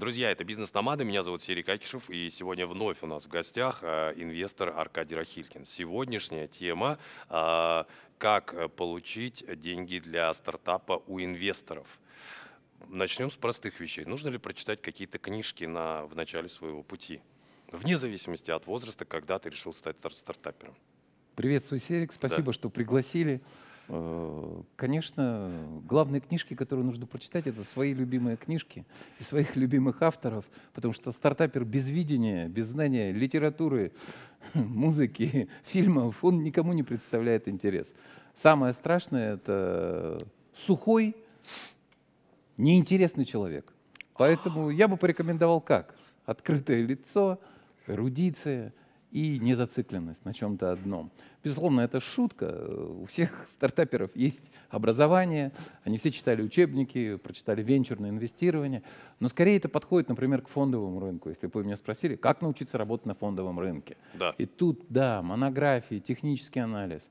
Друзья, это «Бизнес-номады». Меня зовут Серий Какишев. И сегодня вновь у нас в гостях э, инвестор Аркадий Рахилькин. Сегодняшняя тема э, «Как получить деньги для стартапа у инвесторов». Начнем с простых вещей. Нужно ли прочитать какие-то книжки на, в начале своего пути? Вне зависимости от возраста, когда ты решил стать стартапером. Приветствую, Серик. Спасибо, да. что пригласили. Э, конечно, главные книжки, которые нужно прочитать, это свои любимые книжки и своих любимых авторов, потому что стартапер без видения, без знания литературы, музыки, фильмов, он никому не представляет интерес. Самое страшное – это сухой, неинтересный человек. Поэтому я бы порекомендовал как? Открытое лицо, эрудиция – и незацикленность на чем-то одном. Безусловно, это шутка. У всех стартаперов есть образование, они все читали учебники, прочитали венчурное инвестирование, но скорее это подходит, например, к фондовому рынку. Если бы вы меня спросили, как научиться работать на фондовом рынке. Да. И тут, да, монографии, технический анализ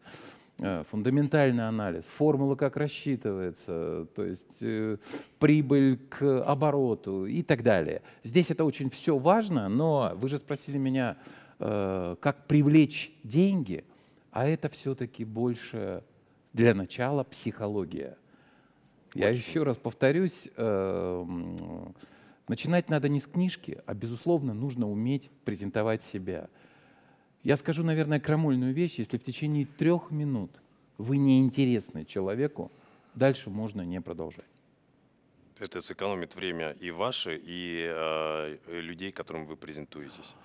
э, фундаментальный анализ, формула, как рассчитывается, то есть э, прибыль к обороту и так далее. Здесь это очень все важно, но вы же спросили меня, как привлечь деньги, а это все-таки больше для начала психология. Очень. Я еще раз повторюсь, э, начинать надо не с книжки, а безусловно нужно уметь презентовать себя. Я скажу, наверное, крамольную вещь, если в течение трех минут вы не интересны человеку, дальше можно не продолжать. Это сэкономит время и ваше, и э, людей, которым вы презентуетесь.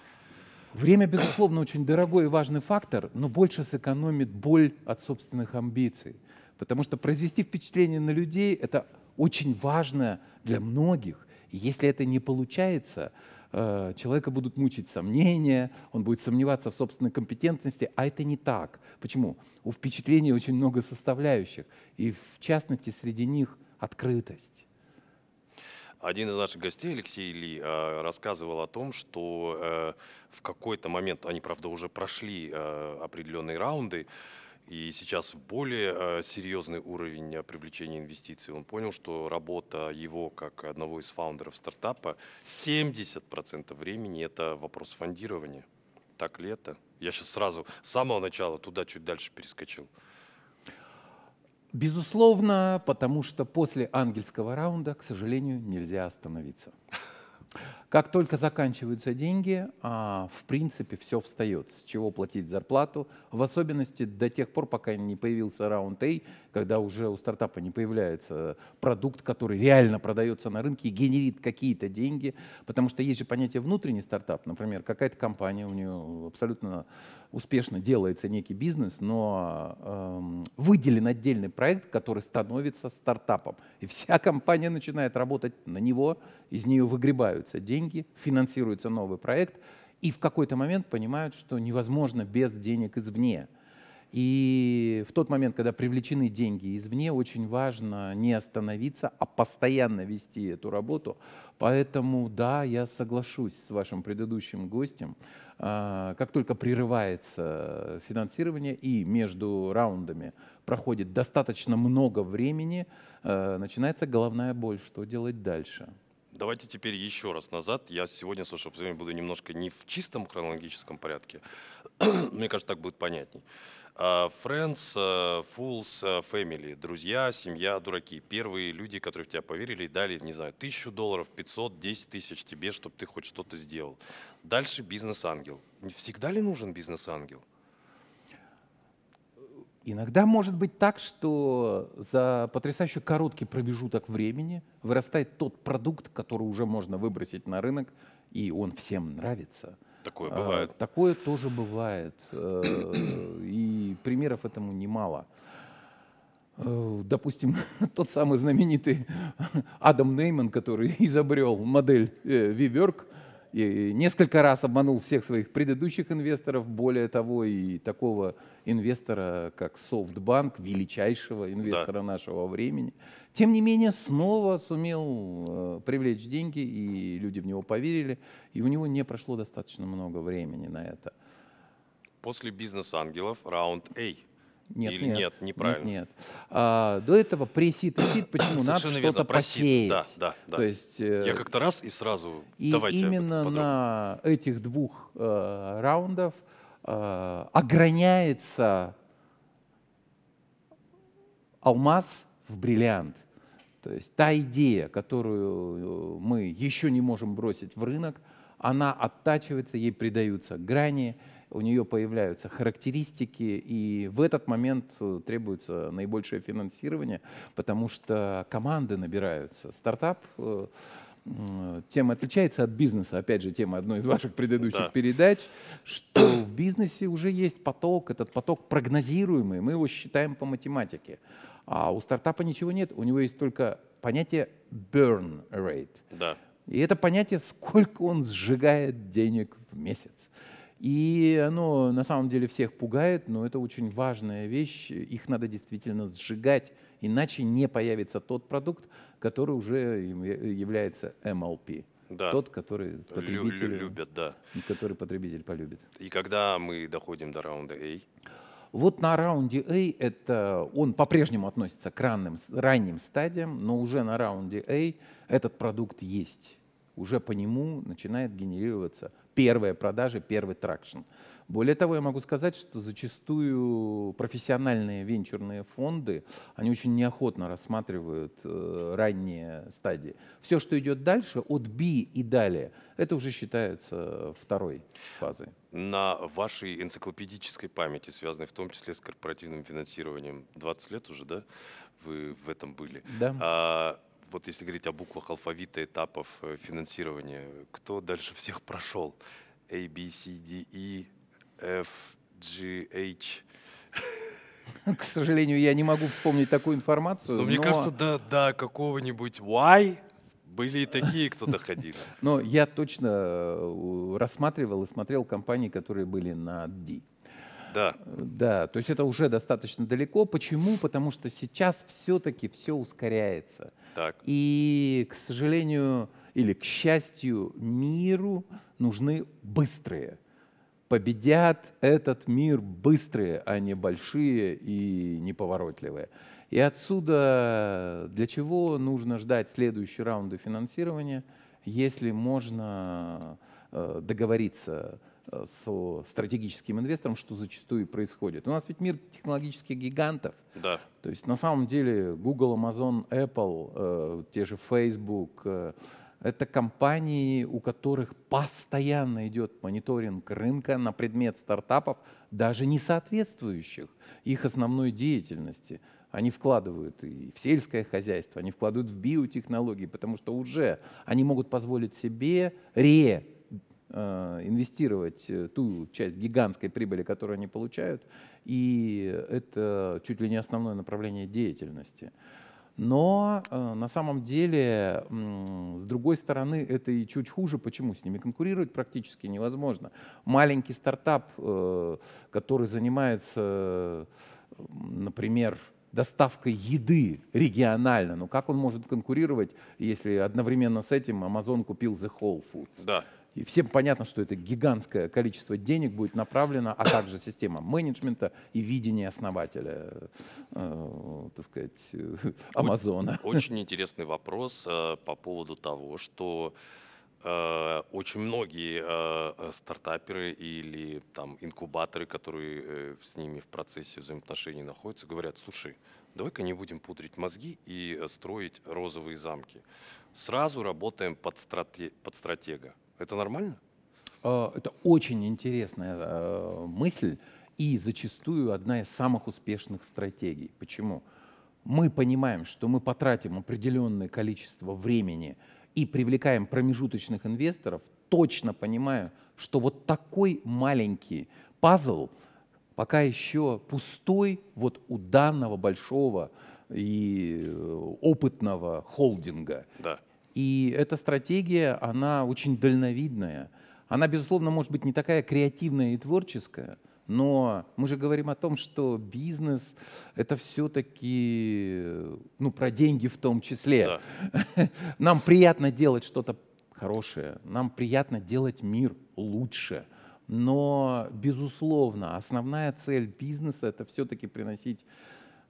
Время, безусловно, очень дорогой и важный фактор, но больше сэкономит боль от собственных амбиций. Потому что произвести впечатление на людей – это очень важно для многих. И если это не получается, э, человека будут мучить сомнения, он будет сомневаться в собственной компетентности, а это не так. Почему? У впечатления очень много составляющих, и в частности среди них открытость. Один из наших гостей, Алексей Ли, э, рассказывал о том, что э, в какой-то момент, они, правда, уже прошли э, определенные раунды, и сейчас в более серьезный уровень привлечения инвестиций. Он понял, что работа его как одного из фаундеров стартапа 70% времени это вопрос фондирования. Так ли это? Я сейчас сразу с самого начала туда чуть дальше перескочил. Безусловно, потому что после ангельского раунда, к сожалению, нельзя остановиться. Как только заканчиваются деньги, а, в принципе, все встает. С чего платить зарплату, в особенности до тех пор, пока не появился раунд A, когда уже у стартапа не появляется продукт, который реально продается на рынке и генерит какие-то деньги. Потому что есть же понятие внутренний стартап. Например, какая-то компания, у нее абсолютно успешно делается некий бизнес, но э, выделен отдельный проект, который становится стартапом. И вся компания начинает работать на него, из нее выгребаются деньги, финансируется новый проект, и в какой-то момент понимают, что невозможно без денег извне. И в тот момент, когда привлечены деньги извне, очень важно не остановиться, а постоянно вести эту работу. Поэтому, да, я соглашусь с вашим предыдущим гостем. А, как только прерывается финансирование и между раундами проходит достаточно много времени, а, начинается головная боль, что делать дальше. Давайте теперь еще раз назад. Я сегодня, с вашего буду немножко не в чистом хронологическом порядке. Мне кажется, так будет понятней. А, friends, а, fools, а, family, друзья, семья, дураки. Первые люди, которые в тебя поверили и дали, не знаю, тысячу долларов, 500, 10 тысяч тебе, чтобы ты хоть что-то сделал. Дальше бизнес-ангел. Всегда ли нужен бизнес-ангел? Иногда может быть так, что за потрясающе короткий промежуток времени вырастает тот продукт, который уже можно выбросить на рынок, и он всем нравится. Такое бывает. А, такое тоже бывает. Э, и примеров этому немало. Э, допустим, тот самый знаменитый Адам Нейман, который изобрел модель Viverk, и несколько раз обманул всех своих предыдущих инвесторов, более того, и такого инвестора, как SoftBank, величайшего инвестора да. нашего времени. Тем не менее, снова сумел э, привлечь деньги, и люди в него поверили, и у него не прошло достаточно много времени на это. После бизнес-ангелов раунд A. Нет, Или нет, нет, неправильно? Нет, нет. А, до этого pre-seed и seed, почему? Надо что-то сид. посеять. Да, да, да. То есть, э, Я как-то раз и сразу и давайте именно на этих двух э, раундов э, ограняется алмаз в бриллиант. То есть та идея, которую э, мы еще не можем бросить в рынок, она оттачивается, ей придаются грани, у нее появляются характеристики, и в этот момент э, требуется наибольшее финансирование, потому что команды набираются. Стартап э, тем отличается от бизнеса, опять же, тема одной из ваших предыдущих Да. передач, что в бизнесе уже есть поток, этот поток прогнозируемый, мы его считаем по математике. А у стартапа ничего нет, у него есть только понятие burn rate. Да. И это понятие, сколько он сжигает денег в месяц. И оно на самом деле всех пугает, но это очень важная вещь. Их надо действительно сжигать, иначе не появится тот продукт, который уже яв- является MLP. Да. Тот, который Лю- лю- потребитель, любят, да. который потребитель полюбит. И когда мы доходим до раунда A, Вот на раунде A это он по-прежнему относится к ранним, ранним стадиям, но уже на раунде A этот продукт есть. Уже по нему начинает генерироваться первые продажи, первый тракшн. Более того, я могу сказать, что зачастую профессиональные венчурные фонды, они очень неохотно рассматривают э, ранние стадии. Все, что идет дальше, от B и далее, это уже считается второй фазой. на вашей энциклопедической памяти, связанной в том числе с корпоративным финансированием, 20 лет уже, да, вы в этом были. Да? А вот если говорить о буквах алфавита этапов э, финансирования, кто дальше всех прошел? A, B, C, D, E, F, G, H. К сожалению, я не могу вспомнить такую информацию. Но мне но- кажется, до, до какого-нибудь Y были и такие, кто доходили. Но я точно э, рассматривал и смотрел компании, которые были на D. Да, Да, то есть это уже достаточно далеко. Почему? Потому что сейчас все-таки все ускоряется. так. И, к сожалению, или к счастью, миру нужны быстрые. Победят этот мир быстрые, а не большие и неповоротливые. И отсюда для чего нужно ждать следующие раунды финансирования, если можно э, договориться э, со стратегическим инвестором, что зачастую происходит. У нас ведь мир технологических гигантов, Да, то есть на самом деле Google, Amazon, Apple, э, те же Facebook, э, это компании, у которых постоянно идет мониторинг рынка на предмет стартапов, даже не соответствующих их основной деятельности. Они вкладывают и в сельское хозяйство, они вкладывают в биотехнологии, потому что уже они могут позволить себе ре э, инвестировать э, ту часть гигантской прибыли, которую они получают, и это чуть ли не основное направление деятельности. Но э, на самом деле, с другой стороны, это и чуть хуже. Почему? С ними конкурировать практически невозможно. Маленький стартап, э, который занимается, например, доставкой еды регионально, ну как он может конкурировать, если одновременно с этим Amazon купил The Whole Foods? да. И всем понятно, что это гигантское количество денег будет направлено, а также система менеджмента и видение основателя, э, так сказать, э, Амазона. Очень интересный вопрос э, по поводу того, что э, очень многие э, стартаперы или там инкубаторы, которые э, с ними в процессе взаимоотношений находятся, говорят, слушай, давай-ка не будем пудрить мозги и строить розовые замки. Сразу работаем под, страте- под стратега. Это нормально? Э, Это очень интересная э, мысль и зачастую одна из самых успешных стратегий. Почему? Мы понимаем, что мы потратим определенное количество времени и привлекаем промежуточных инвесторов, точно понимая, что вот такой маленький пазл пока еще пустой вот у данного большого и э, опытного холдинга. Да. И эта стратегия, она очень дальновидная. Она, безусловно, может быть не такая креативная и творческая, но мы же говорим о том, что бизнес — это все-таки ну, про деньги в том числе. Да. Нам приятно делать что-то хорошее, нам приятно делать мир лучше. Но, безусловно, основная цель бизнеса – это все-таки приносить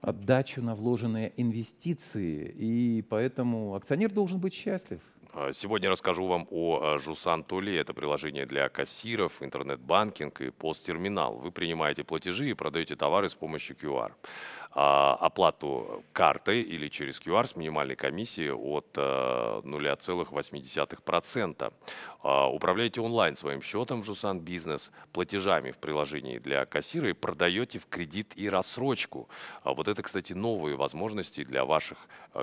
отдачу на вложенные инвестиции, и поэтому акционер должен быть счастлив. А, сегодня расскажу вам о Жусан Толе. Это приложение для кассиров, интернет-банкинг и посттерминал. Вы принимаете платежи и продаете товары с помощью QR. А, оплату картой или через QR с минимальной комиссией от 0,8%. Э, а, управляете онлайн своим счетом в Жусан Бизнес, платежами в приложении для кассира и продаете в кредит и рассрочку. А вот это, кстати, новые возможности для ваших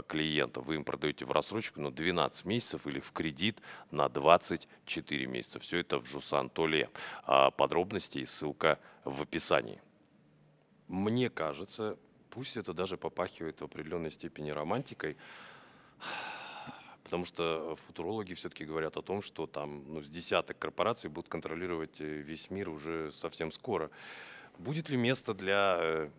клиентов. Вы им продаете в рассрочку на 12 месяцев или в кредит на 24 месяца. Все это в Жусан Толе. Подробности и ссылка в описании. Мне кажется, пусть это даже попахивает в определенной степени романтикой, потому что футурологи все-таки говорят о том, что там ну, с десяток корпораций будут контролировать э, весь мир уже совсем скоро. Будет ли место для э,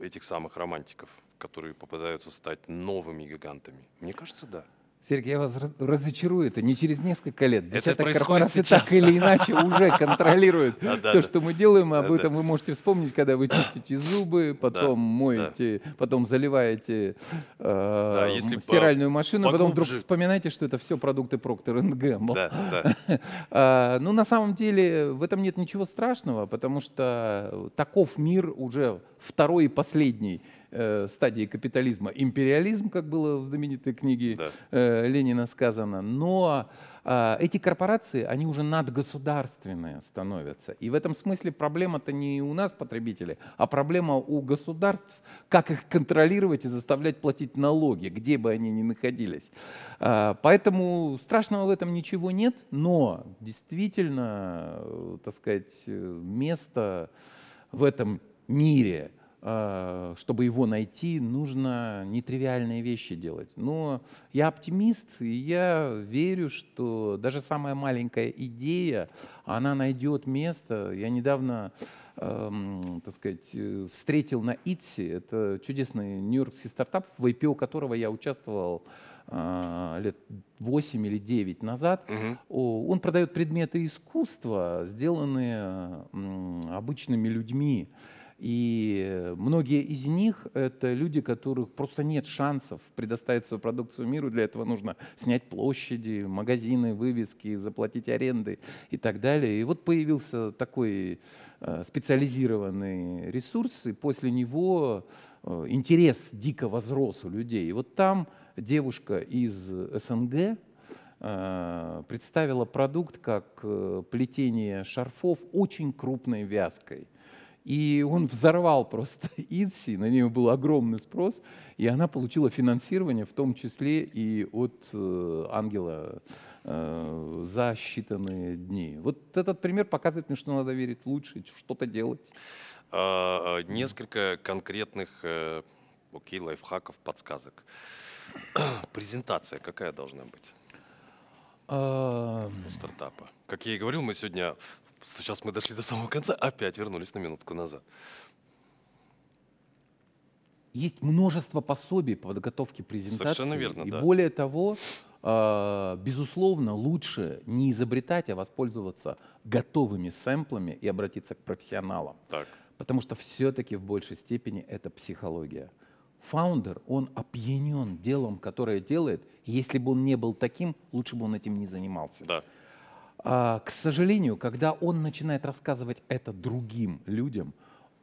этих самых романтиков, которые попытаются стать новыми гигантами? Мне кажется, да. Сергей, я вас разочарую, это не через несколько лет. Десяток корпораций так или иначе уже контролирует все, что мы делаем. Об этом вы можете вспомнить, когда вы чистите зубы, потом моете, потом заливаете э, стиральную машину, потом вдруг вспоминаете, что это все продукты Procter Gamble. А, ну, на самом деле, в этом нет ничего страшного, потому что таков мир уже второй и последний э, стадии капитализма империализм, как было в знаменитой книге да. э, Ленина сказано. Но э, эти корпорации, они уже надгосударственные становятся. И в этом смысле проблема-то не у нас, потребителей, а проблема у государств, как их контролировать и заставлять платить налоги, где бы они ни находились. Э, поэтому страшного в этом ничего нет, но действительно, э, так сказать, место в этом мире – чтобы его найти, нужно нетривиальные вещи делать. Но я оптимист, и я верю, что даже самая маленькая идея, она найдет место. Я недавно эм, так сказать, э, встретил на ИТСИ, это чудесный нью-йоркский стартап, в IPO которого я участвовал э, лет 8 или 9 назад. Угу. Он продает предметы искусства, сделанные э, обычными людьми. И многие из них — это люди, которых просто нет шансов предоставить свою продукцию миру. Для этого нужно снять площади, магазины, вывески, заплатить аренды и так далее. И вот появился такой э, специализированный ресурс, и после него э, интерес дико возрос у людей. И вот там девушка из СНГ, э, представила продукт как плетение шарфов очень крупной вязкой. И он взорвал просто Итси, на нее был огромный спрос, и она получила финансирование, в том числе и от э, ангела э, за считанные дни. Вот этот пример показывает мне, что надо верить лучше, что-то делать. А, а, несколько конкретных, э, окей, лайфхаков, подсказок. Презентация какая должна быть? У стартапа. Как я и говорил, мы сегодня Сейчас мы дошли до самого конца, опять вернулись на минутку назад. Есть множество пособий по подготовке презентации. Совершенно верно, И да. более того, а, безусловно, лучше не изобретать, а воспользоваться готовыми сэмплами и обратиться к профессионалам. Так. Потому что все-таки в большей степени это психология. Фаундер, он опьянен делом, которое делает. Если бы он не был таким, лучше бы он этим не занимался. Да. А, к сожалению, когда он начинает рассказывать это другим людям,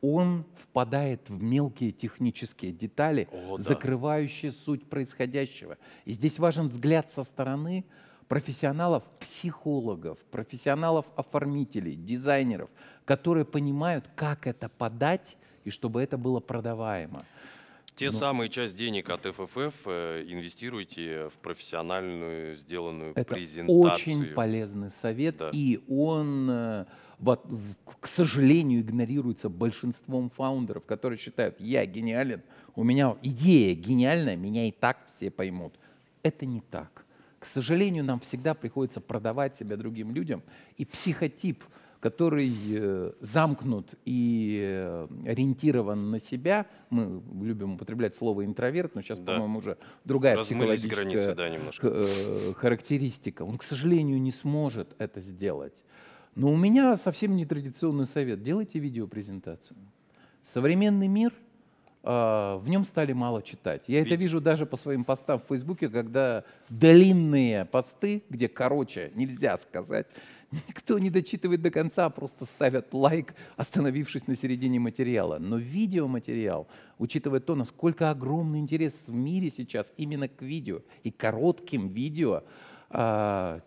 он впадает в мелкие технические детали, О, да. закрывающие суть происходящего. И здесь важен взгляд со стороны профессионалов, психологов, профессионалов, оформителей, дизайнеров, которые понимают, как это подать и чтобы это было продаваемо. Те ну, самые часть денег от ФФФ э, инвестируйте в профессиональную сделанную это презентацию. очень полезный совет, да. и он, э, к сожалению, игнорируется большинством фаундеров, которые считают, я гениален, у меня идея гениальная, меня и так все поймут. Это не так. К сожалению, нам всегда приходится продавать себя другим людям, и психотип – который э, замкнут и э, ориентирован на себя. Мы любим употреблять слово интроверт, но сейчас, да. по-моему, уже другая Размылись психологическая границы, да, немножко. Э, характеристика. Он, к сожалению, не сможет это сделать. Но у меня совсем нетрадиционный совет. Делайте видеопрезентацию. Современный мир, а, в нем стали мало читать. Я это Ведь- вижу даже по своим постам в Фейсбуке, когда длинные посты, где короче нельзя сказать, никто не дочитывает до конца, а просто ставят лайк, остановившись на середине материала. Но видеоматериал, учитывая то, насколько огромный интерес в мире сейчас именно к видео и коротким видео,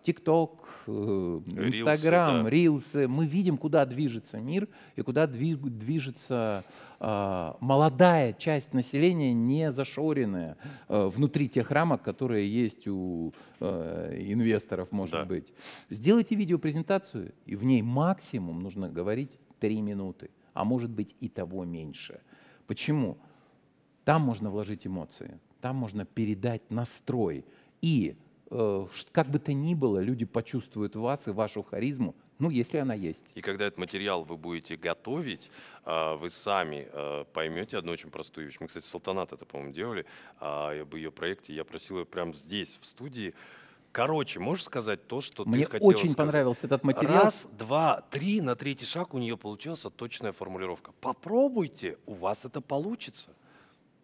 ТикТок, э, Рилсы, Инстаграм, да. рилсы, мы видим, куда движется мир и куда дви- движется а, молодая часть населения, не зашоренная э, внутри тех рамок, которые есть у э, инвесторов, может Да. быть. Сделайте видеопрезентацию, и в ней максимум нужно говорить 3 минуты, а может быть и того меньше. Почему? Там можно вложить эмоции, там можно передать настрой. И э, как бы то ни было, люди почувствуют вас и вашу харизму, ну, если она есть. И когда этот материал вы будете готовить, а, вы сами а, поймете одну очень простую вещь. Мы, кстати, Салтанат это, по-моему, делали а, об ее проекте. Я просил ее прямо здесь, в студии. Короче, можешь сказать то, что Мне ты хотела очень сказать? понравился этот материал. Раз, два, три, на третий шаг у нее получилась точная формулировка. Попробуйте, у вас это получится.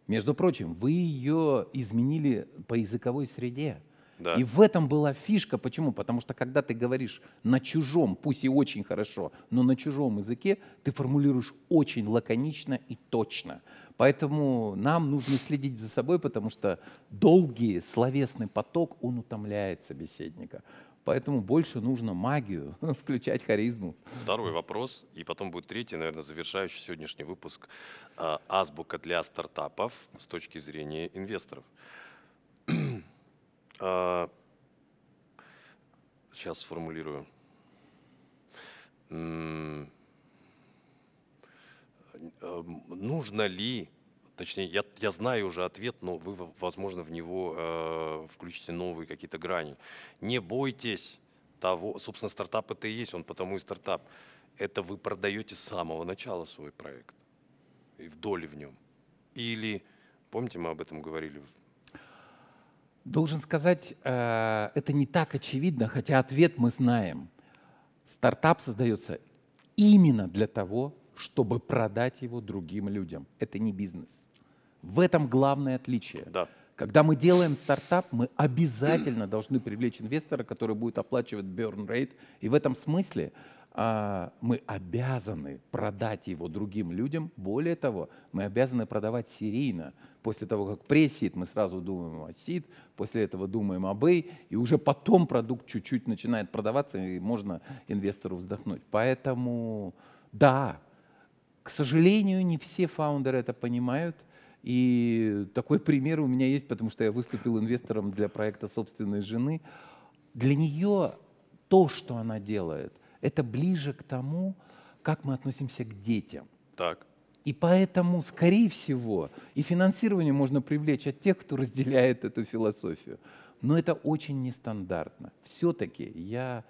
Между прочим, вы ее изменили по языковой среде. Да. И в этом была фишка. Почему? Потому что когда ты говоришь на чужом, пусть и очень хорошо, но на чужом языке, ты формулируешь очень лаконично и точно. Поэтому нам нужно следить за собой, потому что долгий словесный поток, он утомляет собеседника. Поэтому больше нужно магию, включать харизму. Второй вопрос, и потом будет третий, наверное, завершающий сегодняшний выпуск. А, Азбука для стартапов с точки зрения инвесторов. Сейчас сформулирую. М, э, Нужно ли, точнее, я, я знаю уже ответ, но вы, во- возможно, в него э, включите новые какие-то грани. Не бойтесь того, собственно, стартап это и есть, он потому и стартап. Это вы продаете с самого начала свой проект и в доле в нем. Или, помните, мы об этом говорили? Должен сказать, э, это не так очевидно, хотя ответ мы знаем. Стартап создается именно для того, чтобы продать его другим людям. Это не бизнес. В этом главное отличие. Да. Когда мы делаем стартап, мы обязательно должны привлечь инвестора, который будет оплачивать burn rate. И в этом смысле мы обязаны продать его другим людям. Более того, мы обязаны продавать серийно. После того, как пресид, мы сразу думаем о сид, после этого думаем об A, и уже потом продукт чуть-чуть начинает продаваться, и можно инвестору вздохнуть. Поэтому, да, к сожалению, не все фаундеры это понимают. И такой пример у меня есть, потому что я выступил инвестором для проекта собственной жены. Для нее то, что она делает, это ближе к тому, как мы относимся к детям. Так. И поэтому, скорее всего, и финансирование можно привлечь от тех, кто разделяет эту философию. Но это очень нестандартно. Все-таки я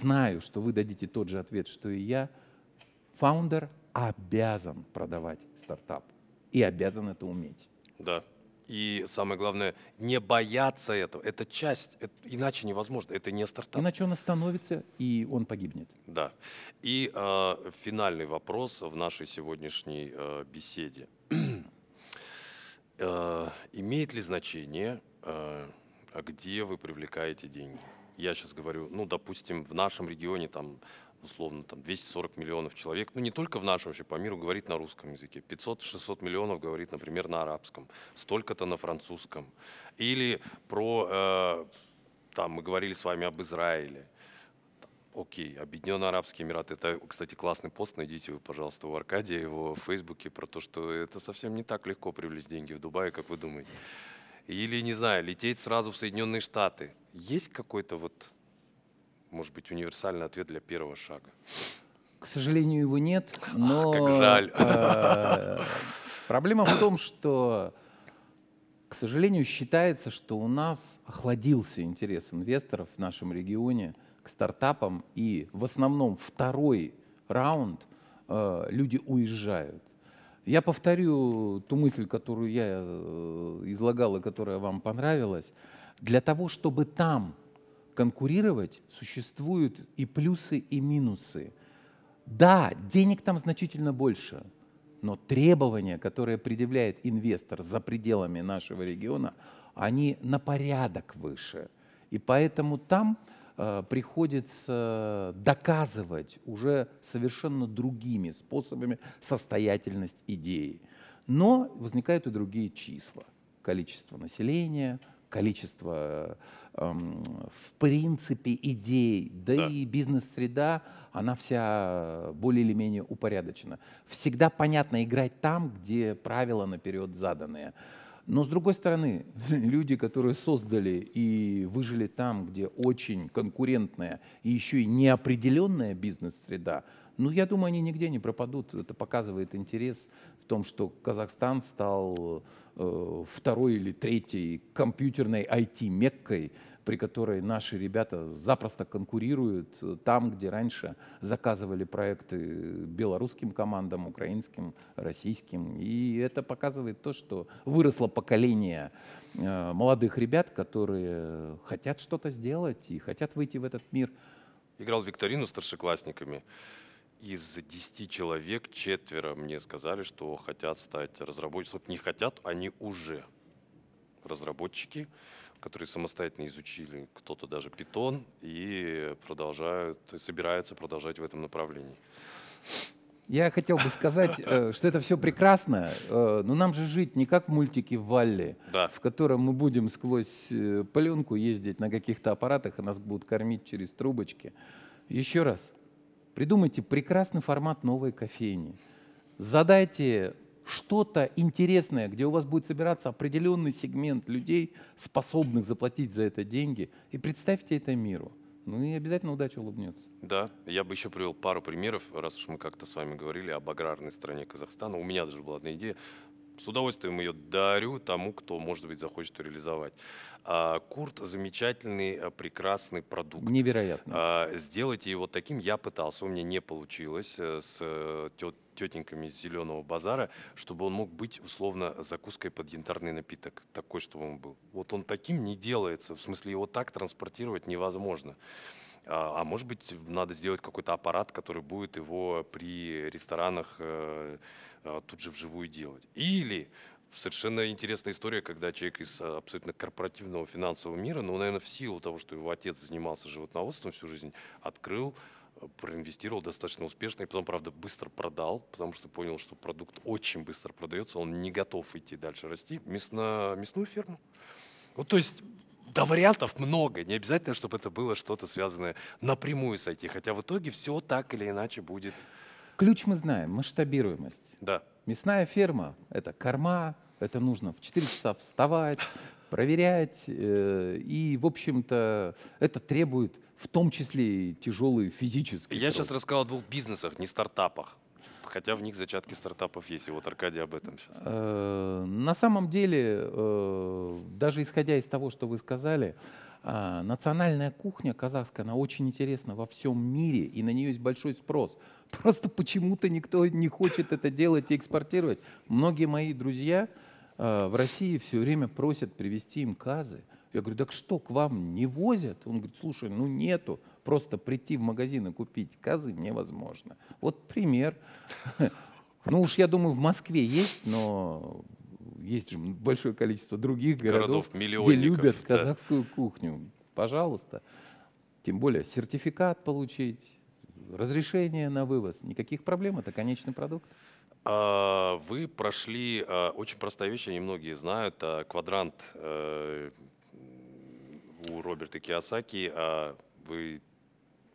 знаю, что вы дадите тот же ответ, что и я. Фаундер обязан продавать стартап и обязан это уметь. Да. И самое главное, не бояться этого. Это часть, это- иначе невозможно. Это не стартап. Иначе он остановится и он погибнет. Да. И э, финальный вопрос в нашей сегодняшней э, беседе. Э, имеет ли значение, э, где вы привлекаете деньги? Я сейчас говорю, ну, допустим, в нашем регионе там условно там 240 миллионов человек, ну не только в нашем, вообще по миру говорит на русском языке, 500-600 миллионов говорит, например, на арабском, столько-то на французском. Или про, э, там мы говорили с вами об Израиле, Окей, Объединенные Арабские Эмираты. Это, кстати, классный пост. Найдите, вы, пожалуйста, у Аркадия его в Фейсбуке про то, что это совсем не так легко привлечь деньги в Дубае, как вы думаете. Или, не знаю, лететь сразу в Соединенные Штаты. Есть какой-то вот, может быть, универсальный ответ для первого шага? К сожалению, его нет, но как жаль. э, проблема в том, что, к сожалению, считается, что у нас охладился интерес инвесторов в нашем регионе к стартапам, и в основном второй раунд э, люди уезжают. Я повторю ту мысль, которую я э, излагал и которая вам понравилась. Для того, чтобы там конкурировать, существуют и плюсы, и минусы. Да, денег там значительно больше, но требования, которые предъявляет инвестор за пределами нашего региона, они на порядок выше. И поэтому там э, приходится доказывать уже совершенно другими способами состоятельность идеи. Но возникают и другие числа. Количество населения, количество, эм, в принципе, идей, да, да. и бизнес-среда, она вся более или менее упорядочена. Всегда понятно играть там, где правила наперед заданные. Но с другой стороны, люди, которые создали и выжили там, где очень конкурентная и еще и неопределенная бизнес-среда, ну, я думаю, они нигде не пропадут. Это показывает интерес том, что Казахстан стал э, второй или третьей компьютерной IT-меккой, при которой наши ребята запросто конкурируют там, где раньше заказывали проекты белорусским командам, украинским, российским. И это показывает то, что выросло поколение э, молодых ребят, которые хотят что-то сделать и хотят выйти в этот мир. Играл в викторину с старшеклассниками. Из 10 человек четверо мне сказали, что хотят стать разработчиками. Не хотят, они уже разработчики которые самостоятельно изучили, кто-то даже питон, и продолжают, собираются продолжать в этом направлении. Я хотел бы сказать, э, что это все прекрасно, э, но нам же жить не как в мультике Валли, да. в котором мы будем сквозь э, пленку ездить на каких-то аппаратах, и нас будут кормить через трубочки. Еще раз, придумайте прекрасный формат новой кофейни. Задайте что-то интересное, где у вас будет собираться определенный сегмент людей, способных заплатить за это деньги, и представьте это миру. Ну и обязательно удача улыбнется. Да, я бы еще привел пару примеров, раз уж мы как-то с вами говорили об аграрной стране Казахстана. У меня даже была одна идея. С удовольствием ее дарю тому, кто, может быть, захочет реализовать. А, Курт замечательный, э, прекрасный продукт. Невероятно. А, сделайте его таким. Я пытался, у меня не получилось э, с э, тетеньками из зеленого базара, чтобы он мог быть условно закуской под янтарный напиток, такой, чтобы он был. Вот он таким не делается, в смысле его так транспортировать невозможно. А, а может быть, надо сделать какой-то аппарат, который будет его при ресторанах э, э, тут же вживую делать. Или совершенно интересная история, когда человек из абсолютно корпоративного финансового мира, ну, наверное, в силу того, что его отец занимался животноводством всю жизнь, открыл проинвестировал достаточно успешно и потом, правда, быстро продал, потому что понял, что продукт очень быстро продается, он не готов идти дальше расти, мясно, мясную ферму. Вот, то есть да, вариантов много. Не обязательно, чтобы это было что-то связанное напрямую с IT. Хотя в итоге все так или иначе будет. Ключ мы знаем, масштабируемость. Да. Мясная ферма – это корма, это нужно в 4 часа вставать, проверять. Э, и, в общем-то, это требует в том числе и тяжелые физические. Я труд. сейчас рассказал о двух бизнесах, не стартапах. Хотя в них зачатки стартапов есть, и вот Аркадий об этом сейчас. Э, на самом деле, э, даже исходя из того, что вы сказали, э, национальная кухня казахская, она очень интересна во всем мире, и на нее есть большой спрос. Просто почему-то никто не хочет это делать и экспортировать. Многие мои друзья в России все время просят привезти им казы. Я говорю, так что, к вам не возят? Он говорит, слушай, ну нету, просто прийти в магазин и купить казы невозможно. Вот пример. Ну уж я думаю, в Москве есть, но есть же большое количество других городов, городов где любят казахскую да. кухню. Пожалуйста. Тем более сертификат получить, разрешение на вывоз. Никаких проблем, это конечный продукт. А, вы прошли а, очень простая вещь, немногие знают, а, квадрант э, у Роберта Киосаки, вы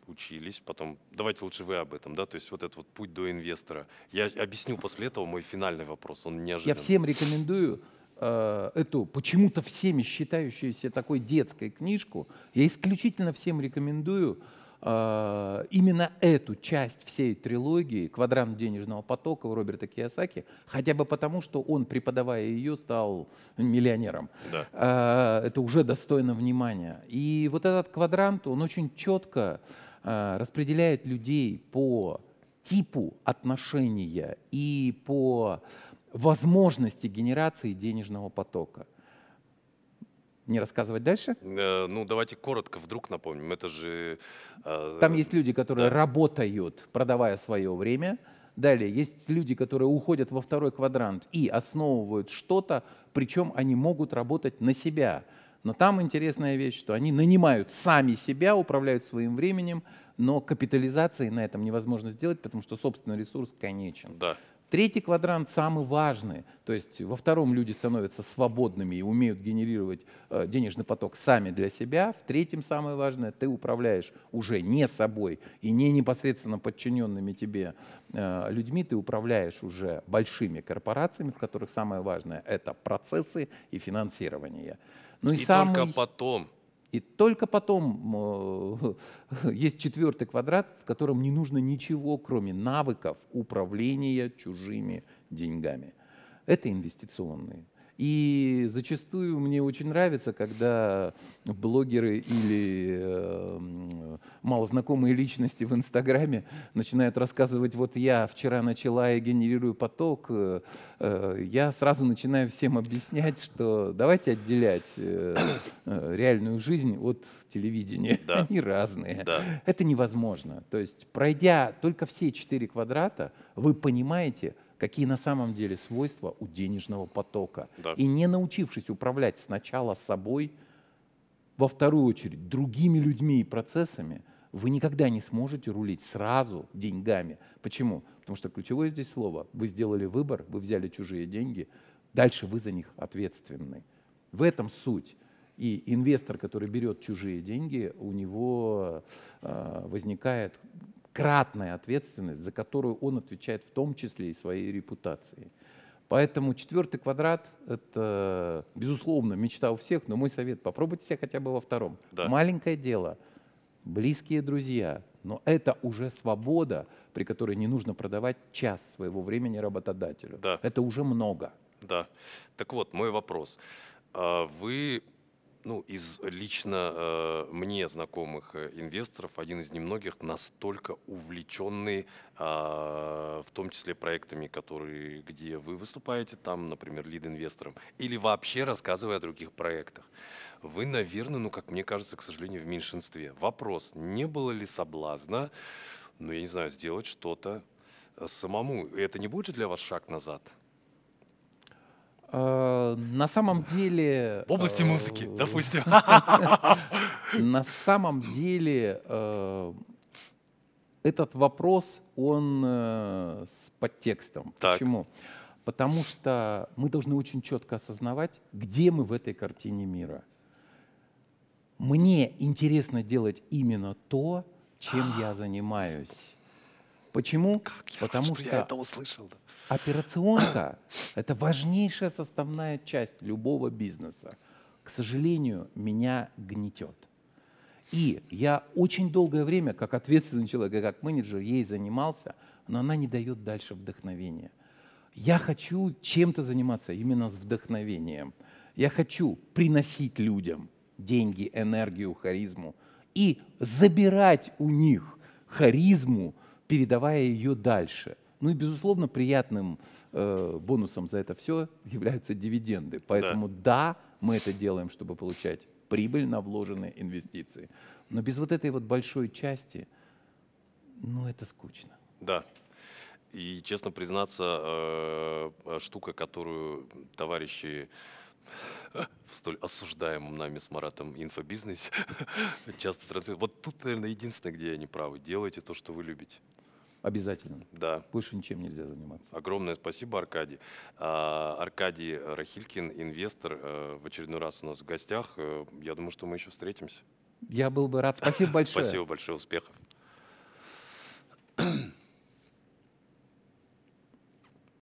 учились, потом, давайте лучше вы об этом, да, то есть вот этот вот путь до инвестора. Я объясню после этого мой финальный вопрос, он неожиданный. Я всем рекомендую э, эту почему-то всеми считающуюся такой детской книжку, я исключительно всем рекомендую а, именно эту часть всей трилогии «Квадрант денежного потока» у Роберта Киосаки, хотя бы потому, что он, преподавая ее, стал миллионером. Да. А, это уже достойно внимания. И вот этот квадрант, он очень четко распределяет людей по типу отношения и по возможности генерации денежного потока. Не рассказывать дальше? Э, Ну, давайте коротко вдруг напомним. Это же... э, Там есть люди, которые да. работают, продавая свое время. Далее есть люди, которые уходят во второй квадрант и основывают что-то, причем они могут работать на себя. Но там интересная вещь, что они нанимают сами себя, управляют своим временем, но капитализации на этом невозможно сделать, потому что собственный ресурс конечен. Да, Третий квадрант самый важный. То есть во втором люди становятся свободными и умеют генерировать э, денежный поток сами для себя. В третьем самое важное, ты управляешь уже не собой и не непосредственно подчиненными тебе э, людьми, ты управляешь уже большими корпорациями, в которых самое важное это процессы и финансирование. Ну и, и самый... только потом. И только потом э, есть четвертый квадрат, в котором не нужно ничего, кроме навыков управления чужими деньгами. Это инвестиционные. И зачастую мне очень нравится, когда блогеры или э, малознакомые личности в Инстаграме начинают рассказывать, вот я вчера начала и генерирую поток, э, э, я сразу начинаю всем объяснять, что давайте отделять э, э, реальную жизнь от телевидения. Да. Они разные. Да. Это невозможно. То есть, пройдя только все четыре квадрата, вы понимаете, какие на самом деле свойства у денежного потока. Да. И не научившись управлять сначала собой, во вторую очередь другими людьми и процессами, вы никогда не сможете рулить сразу деньгами. Почему? Потому что ключевое здесь слово. Вы сделали выбор, вы взяли чужие деньги, дальше вы за них ответственны. В этом суть. И инвестор, который берет чужие деньги, у него э, возникает кратная ответственность, за которую он отвечает в том числе и своей репутацией. Поэтому четвертый квадрат – это, безусловно, мечта у всех, но мой совет – попробуйте себя хотя бы во втором. Да. Маленькое дело, близкие друзья, но это уже свобода, при которой не нужно продавать час своего времени работодателю. Да. Это уже много. Да. Так вот, мой вопрос. А Вы, ну, из лично э, мне знакомых э, инвесторов, один из немногих настолько увлеченный, а, в том числе проектами, которые, где вы выступаете, там, например, лид-инвестором, или вообще рассказывая о других проектах. Вы, наверное, ну, как мне кажется, к сожалению, в меньшинстве. Вопрос, не было ли соблазна, ну, я не знаю, сделать что-то э, самому? Это не будет же для вас шаг назад? Э, На самом деле... В области музыки, э, допустим. На самом деле э, этот вопрос, он с подтекстом. Так. Почему? Потому что мы должны очень четко осознавать, где мы в этой картине мира. Мне интересно делать именно то, чем я занимаюсь. Почему? Как я Потому рад, что я это услышал. Операционка – это важнейшая составная часть любого бизнеса. К сожалению, меня гнетет. И я очень долгое время, как ответственный человек и как менеджер, ей занимался, но она не дает дальше вдохновения. Я хочу чем-то заниматься именно с вдохновением. Я хочу приносить людям деньги, энергию, харизму и забирать у них харизму, передавая ее дальше. Ну и, безусловно, приятным э, бонусом за это все являются дивиденды. Поэтому да, мы это делаем, чтобы получать прибыль на вложенные инвестиции. Но без вот этой вот большой части, ну это скучно. Да. И, честно признаться, э, штука, которую товарищи в столь осуждаемом нами с Маратом инфобизнесе часто транслируют. Вот тут, наверное, единственное, где они правы. Делайте то, что вы любите. Обязательно. Да. Больше ничем нельзя заниматься. Огромное спасибо, Аркадий. А, Аркадий Рахилькин, инвестор, э, в очередной раз у нас в гостях. Э, Я думаю, что мы еще встретимся. Я был бы рад. Спасибо большое. Спасибо большое, успехов.